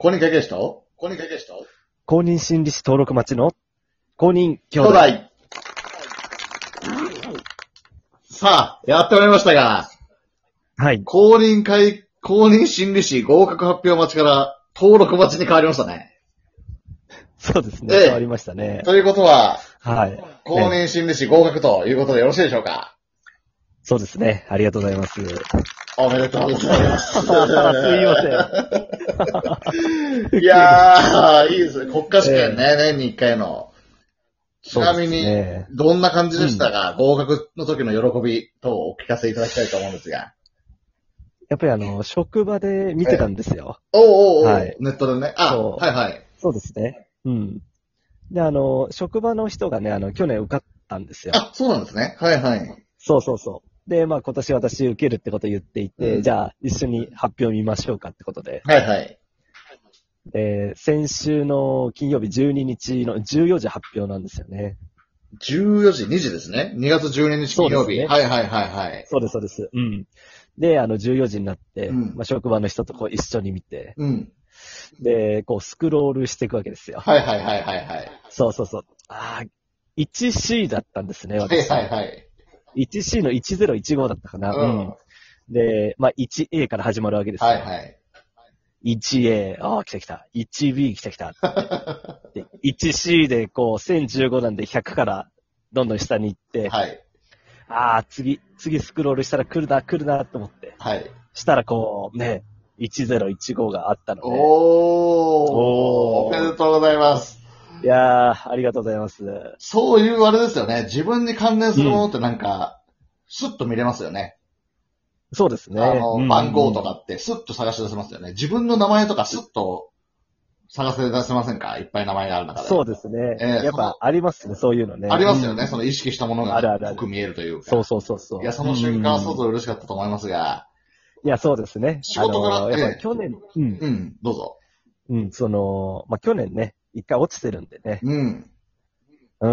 公認会計士と？公認会計士と？公認心理師登録待ちの？公認兄兄弟。弟。さあ、やってまいりましたが、はい。公認会、公認心理師合格発表待ちから登録待ちに変わりましたね。そうですね。ええ変わりましたね。ということは、はい。公認心理師合格ということでよろしいでしょうか？そうですね。ありがとうございます。すいおめでとうございます。ません。いやー、いいですね。国家試験ね、年に一回の。ちなみに、どんな感じでしたか、合格の時の喜び等をお聞かせいただきたいと思うんですが。やっぱりあの、職場で見てたんですよ。おうおうおう、はいネットでね。あ、はいはい。そうですね。うん。で、あの、職場の人がね、あの、去年受かったんですよ。あ、そうなんですね。はいはい。そうそうそう。で、まあ今年私受けるってことを言っていて、うんじゃあ一緒に発表見ましょうかってことで、はいはい。で、先週の金曜日12日の14時発表なんですよね。14時、2時ですね。2月12日金曜日。そうですねはいはいはいはい。そうです、そうです。うん。で、あの、14時になって、うんまあ、職場の人とこう一緒に見て、うん。で、こうスクロールしていくわけですよ。はいはいはいはいはい。そうそうそう。ああ、1C だったんですね、はい私。はいはい。1C の1015だったかな。うんで、まあ、1A から始まるわけですよ。はいはい。1A、ああ、来た来た。1B 来た来た。で 1C でこう1015なんで100からどんどん下に行って、はい。ああ、次、次スクロールしたら来るな、来るなと思って。はい。したらこう、ね、1015があったので。おー。おーおめでとうございます。いやー、ありがとうございます。そういうあれですよね。自分に関連するものってなんか、スッと見れますよね。そうですね。あの、うん番号とかってスッと探し出せますよね。自分の名前とかスッと探せ出せませんか？いっぱい名前がある中で。そうですね。ええやっぱありますね、そういうのね。ありますよね。うんその意識したものが濃く見えるというか。そうそうそうそう。いや、その瞬間は相うん当嬉しかったと思いますが。いや、そうですね。仕事からあのやっぱ去年、うん、うん、どうぞ。うん、その、まあ、去年ね、一回落ちてるんでね。うん。う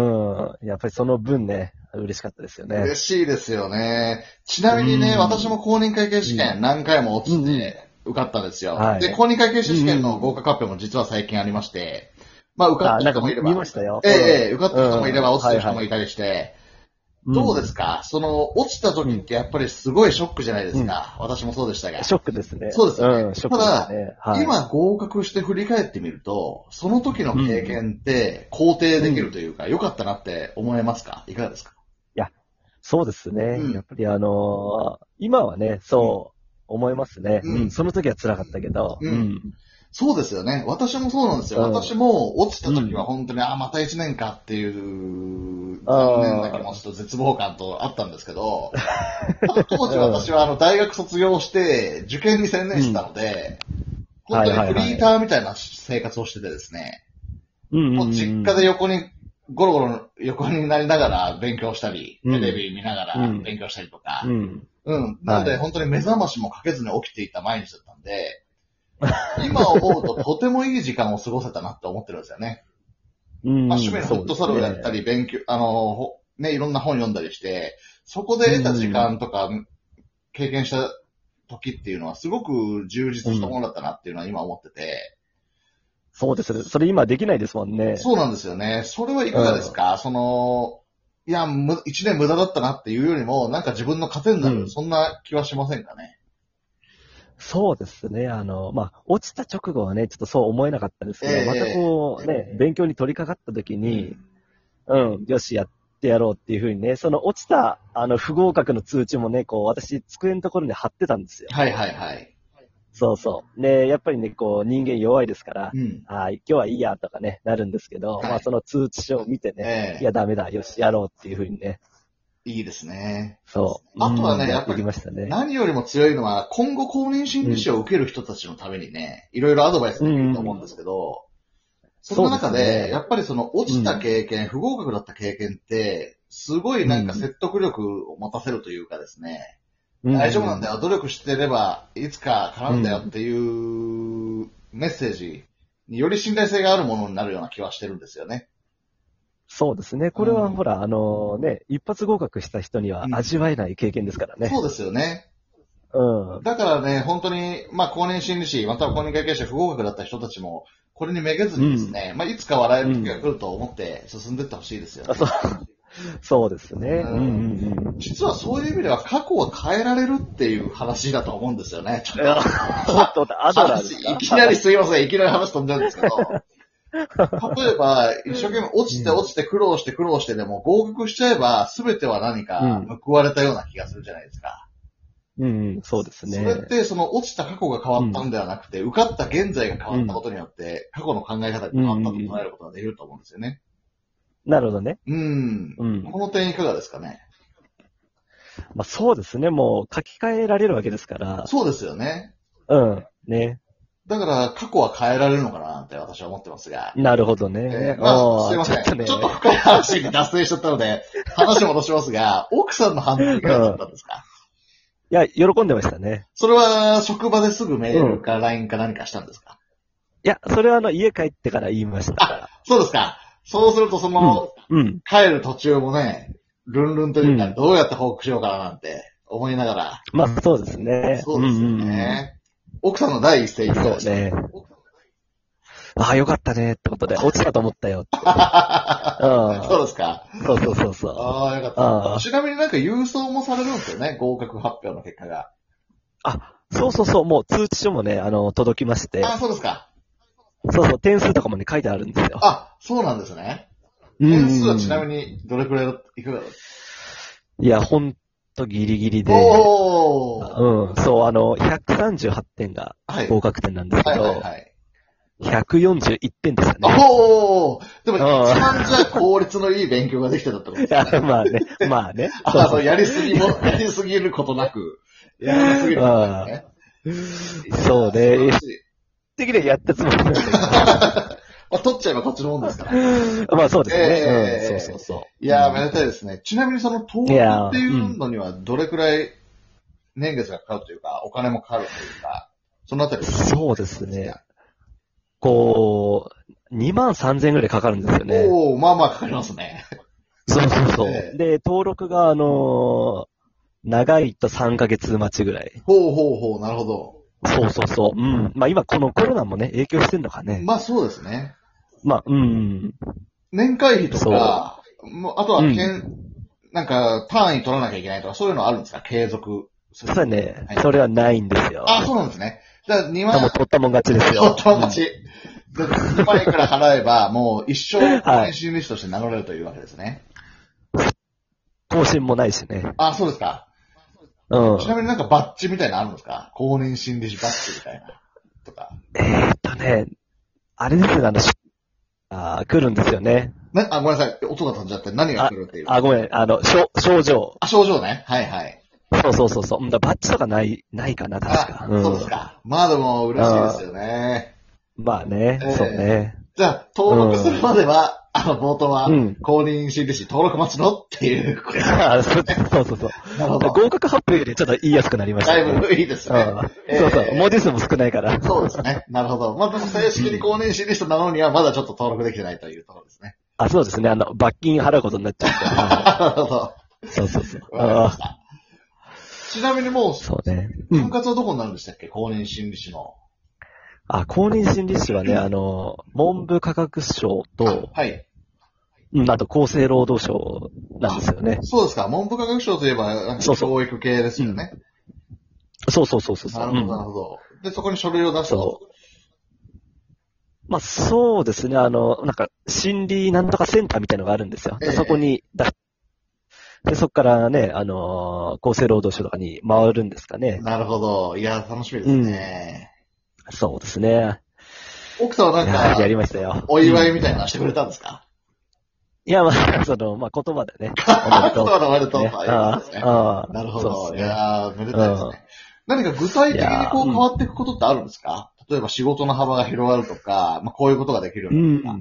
ん。やっぱりその分ね、嬉しかったですよね。嬉しいですよね。ちなみにね、うん私も公認会計試験何回も落ちて受かったんですよ。はいで、公認会計士試験の合格発表も実は最近ありましまあ受かあ、った人もいれば。見ましたよ。ええええ受かった人もいればうん落ちてる人もいたりして、うんどうですか？その、落ちた時ってやっぱりすごいショックじゃないですか？私もそうでしたが。ショックですね。そうですよねうん、ショックですね。はい。今合格して振り返ってみると、その時の経験って肯定できるというか、良かったなって思えますか？いかがですか？そうですね。うんやっぱりあのー今はね、そう思いますね。うんうん、その時は辛かったけど。うんそうですよね。私もそうなんですよ。うん私も落ちた時は本当に、あ、また一年かっていう、あー残念な気持ちと絶望感とあったんですけど、当時私はあの大学卒業して受験に専念してたので、うん本当にフリーターみたいな生活をしててですね、うん。もう実家で横に、ゴロゴロ横になりながら勉強したり、うんテレビ見ながらうん勉強したりとか、うん。うん。なので、はい本当に目覚ましもかけずに起きていた毎日だったんで、今思うととてもいい時間を過ごせたなって思ってるんですよね。うん。まあ、趣味のフットサルをやったり、勉強、あの、ほね、いろんな本読んだりして、そこで得た時間とか、経験した時っていうのはすごく充実したものだったなっていうのは今思ってて、そうですね。それ今できないですもんね。そうなんですよね。それはいかがですか、その、いや、む一年無駄だったなっていうよりも、なんか自分の糧になる、うんそんな気はしませんかね？そうですね。あの、まあ、落ちた直後はね、ちょっとそう思えなかったんですけど、ええまたこうね、勉強に取り掛かった時に、うん、よし、やってやろうっていうふうにね、その落ちた、あの、不合格の通知もね、こう、私、机のところに貼ってたんですよ。はいはいはい。そうそう。で、やっぱりね、こう、人間弱いですから、うん。あー今日はいいやとかね、なるんですけど、はいまあ、その通知書を見てね、ええいや、ダメだ、よし、やろうっていうふうにね、いいですね。そう。あとはねうんやっぱり。何よりも強いのは、今後公認心理師を受ける人たちのためにね、いろいろアドバイスできると思うんですけど、その中で、やっぱりその落ちた経験、不合格だった経験って、すごいなんか説得力を持たせるというかですね、大丈夫なんだよ。よ、努力してれば、いつか叶うんだよっていうメッセージにより信頼性があるものになるような気はしてるんですよね。そうですね。これうんはほら、あのね、一発合格した人にはうん味わえない経験ですからね。そうですよね。うん。だからね、本当に、まあ、公認心理師、または公認会計士不合格だった人たちも、これにめげずにですね、まあ、いつか笑える時が来ると思って進んでいってほしいですよ、ねあそう。そうですね。ううんんうんうん。実はそういう意味では過去は変えられるっていう話だと思うんですよね。ちょっいや、ちょっと いきなりすいません、いきなり話飛んじゃうんですけど、例えば、一生懸命落ちて落ちて苦労して苦労してでも合格しちゃえば、すべては何か報われたような気がするじゃないですか。うんうん、そうですそれっね。て、その落ちた過去が変わったんではなくて、受かった現在が変わったことによって、過去の考え方が変わったと捉えることができると思うんですよね。なるほどね。うん。うん。この点いかがですかね？まあそうですね。もう書き換えられるわけですから。そうですよね。うん。ね。だから、過去は変えられるのかなって私は思ってますが。なるほどえねー。まあ、すいません。ちょっねと深い話に脱線しちゃったので、話戻しますが、奥さんの反応いかがだったんですか、いや、喜んでましたね。それは、職場ですぐメールか LINE か何かしたんですか、いや、それはあの、家帰ってから言いました。そうですか。そうすると、その、うん。帰る途中もね、ルンルンというか、うんどうやって報告しようかななんて思いながら。まあそうですね。そうですよね。奥さんの第一声そうね。ああ、よかったね、ってことで、落ちたと思ったよって。そうですか。そうそうそうそう。ああ、よかった。ちなみになんか郵送もされるんですよね、合格発表の結果が。あ、そうそうそう、もう通知書もね、あの、届きまして、ああ、そうですか。そうそう、点数とかもね、書いてあるんですよ。あ、そうなんですね。うん点数はちなみにどれくらいだいかがだっいや、ほんとギリギリたで、おーうん、そう、あの、138点がはい。合格点なんですけはいはいど、はい。141点でしたね。おーでも一番じゃあ効率のいい勉強ができてたってことですね。まあね、まあね。あそうそうの、やりすぎも、やりすぎることなく、やらなすぎることなくね。そう素晴ねら。しい的にはやったつもりなんだけまあ、取っちゃえばこっちのもんですから。ど。まあそうですね。ええうん、そうそうそう。いやー、めでたいですね。ちなみにその登いやー録っていうのにはどれくらい年月がかかるというか、お金もかかるというか、そのあたりそうですね。こう、2万3000円ぐらいかかるんですよね。おー、まあまあかかりますね。そうそうそう。ええで、登録が、あのー長いと3ヶ月待ちぐらい。ほうほうほう、なるほど。そうそうそう。うん。まあ今このコロナもね、影響してんのかね。まあそうですね。まあ、うん。年会費とか、もうあとは、うんけんなんか単位取らなきゃいけないとか、そういうのあるんですか？継続する。それねはい、それはないんですよ。あ、そうなんですね。じゃあ2もう万、取ったもん勝ちですよ。取ったもん勝ち。で2万いくら払えば、もう一生、はい年収主として名乗れるというわけですね。更新もないしね。あ、そうですか。うん。ちなみになんかバッジみたいなのあるんですか？公認心理師バッジみたいな。とか。えーっとね、あれですね、あの、しあー来るんですよね。な、あ、ごめんなさい。音が飛んじゃって何が来るっていう。あ、ごめん、あの、症症状。あ、症状ね。はいはい。そうそうそうそう。うんだバッジとかない、ないかな、確か。あ、そうですか。まあでも嬉しいですよね。まあね、ええそうね。じゃあ、登録するまでは、あの、冒頭はうん、公認心理師登録待ちのっていうことで そうそうそうそう。なるほど。合格発表よりちょっと言いやすくなりましただいね。ぶいいですね。うんええそうそう。文字数も少ないから。そうですね。なるほど。まあ正式に公認心理師なのにはまだちょっと登録できてないというところですね。あ、そうですね。あの、罰金払うことになっちゃ なるほど。そうそうそう。わかりまあした。ちなみにもう、そうね。うん。管轄はどこになるんでしたっけ？公認心理師の。あ、公認心理師はね、あの、文部科学省と、はい。うん、あと厚生労働省なんですよね。そうですか。文部科学省といえば、なんかそうそう教育系ですよね。そうそうそうそうそう。なるほど、うんなるほど。で、そこに書類を出したと。まあそうですね、あの、なんか、心理なんとかセンターみたいのがあるんですよ。ええそこに出しで、そこからね、あのー厚生労働省とかに回るんですかね。なるほど。いや、楽しみですね。そうですね。奥さんはいなんや、やか、りましたよ。お祝いうんみたいなのしてくれたんですか、いや、まあ、その、まあ言葉でね。あ、おそうめでとうと、というあ。あ、なるほど。ねいやー、めでたいですね。何か具体的にこう変わっていくことってあるんですか、例えば仕事の幅が広がるとか、まあ、こういうことができるよううになるとか。ん。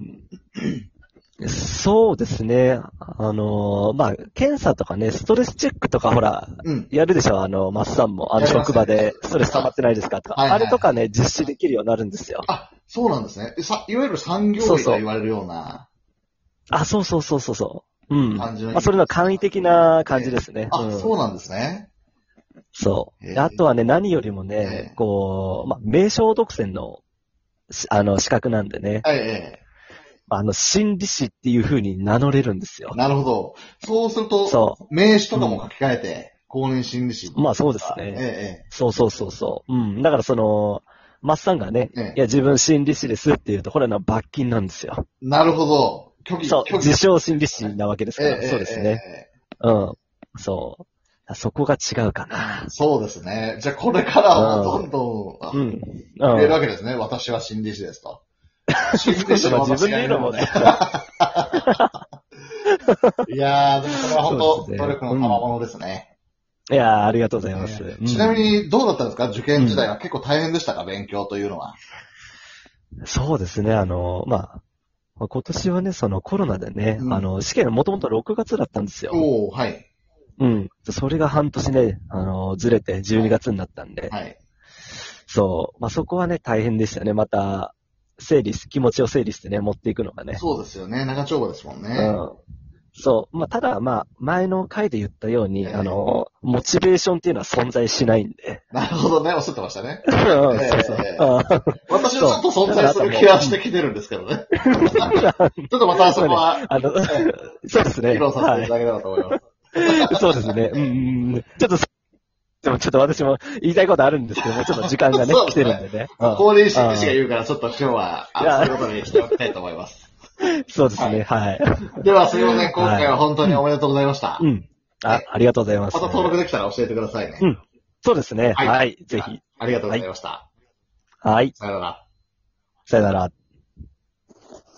そうですね。あのーまあ、検査とかね、ストレスチェックとかほら、うん。やるでしょ？あの、マッサンも。あの、職場でストレス溜まってないですか？とか。はいはいあれとかね、実施できるようになるんですよ。あ、そうなんですね。さいわゆる産業医と言われるようなあ、そうそうそうそうそう。うん。感じの、まあ、それの簡易的な感じですね。あ、うん、そうなんですね。そう。ええであとはね、何よりもえねえ、こう、まあ、名称独占の、しあの、資格なんでね、はい、えあの、心理師っていう風に名乗れるんですよえ。なるほど。そうすると、そ名刺とかも書き換えて、公認心理師。まあそうですえね。え、そうそうそうそう。うん。だからその、マッサンがね、ええいや、自分心理師ですって言うと、これの罰金なんですよ。なるほど。虚偽、そう、虚偽自称心理師なわけですから、ええそうですえね。えうん。そう。そこが違うかな。そうですね。じゃあこれからはどんどん、うん。増えるうん。わけですね。私は心理師ですと。自分で言うのもね。いやー、でもそれは本当、努力の賜物ですね。いやーありがとうございます。ちなみに、どうだったんですか？受験時代は結構大変でしたか？勉強というのは。そうですね、あの、まあ、まあ今年はね、そのコロナでね、うんあの、試験もともと6月だったんですよ。おー、はい。うん。それが半年ね、あの、ずれて12月になったんで、はい。そう。まあ、そこはね、大変でしたね。また、整理す、気持ちを整理してね、持っていくのがね。そうですよね。長丁場ですもんね。うん。そう。まあ、ただ、まあ、前の回で言ったように、ええあの、モチベーションっていうのは存在しないんで。なるほどね。おっしゃってましたね。う んそう私はちょっと存在する気はしてきてるんですけどね。ちょっとまたそこは、あの、そうですね。議論させていはただければと思います。い。そうですね。うんうんうん。ちょっと、でもちょっと私も言いたいことあるんですけども、ちょっと時間がね、そうですね来てるんでね。うん公認心理師が言うから、ちょっと今日は、やそういうことにしておきたいと思います。そうですね、はい。では、すいません。今回は本当におめでとうございました。うん。あ、ありがとうございます。また登録できたら教えてくださいね。うんそうですね。はいはい。ぜひ。ありがとうございました。はい。さよなら。さよなら。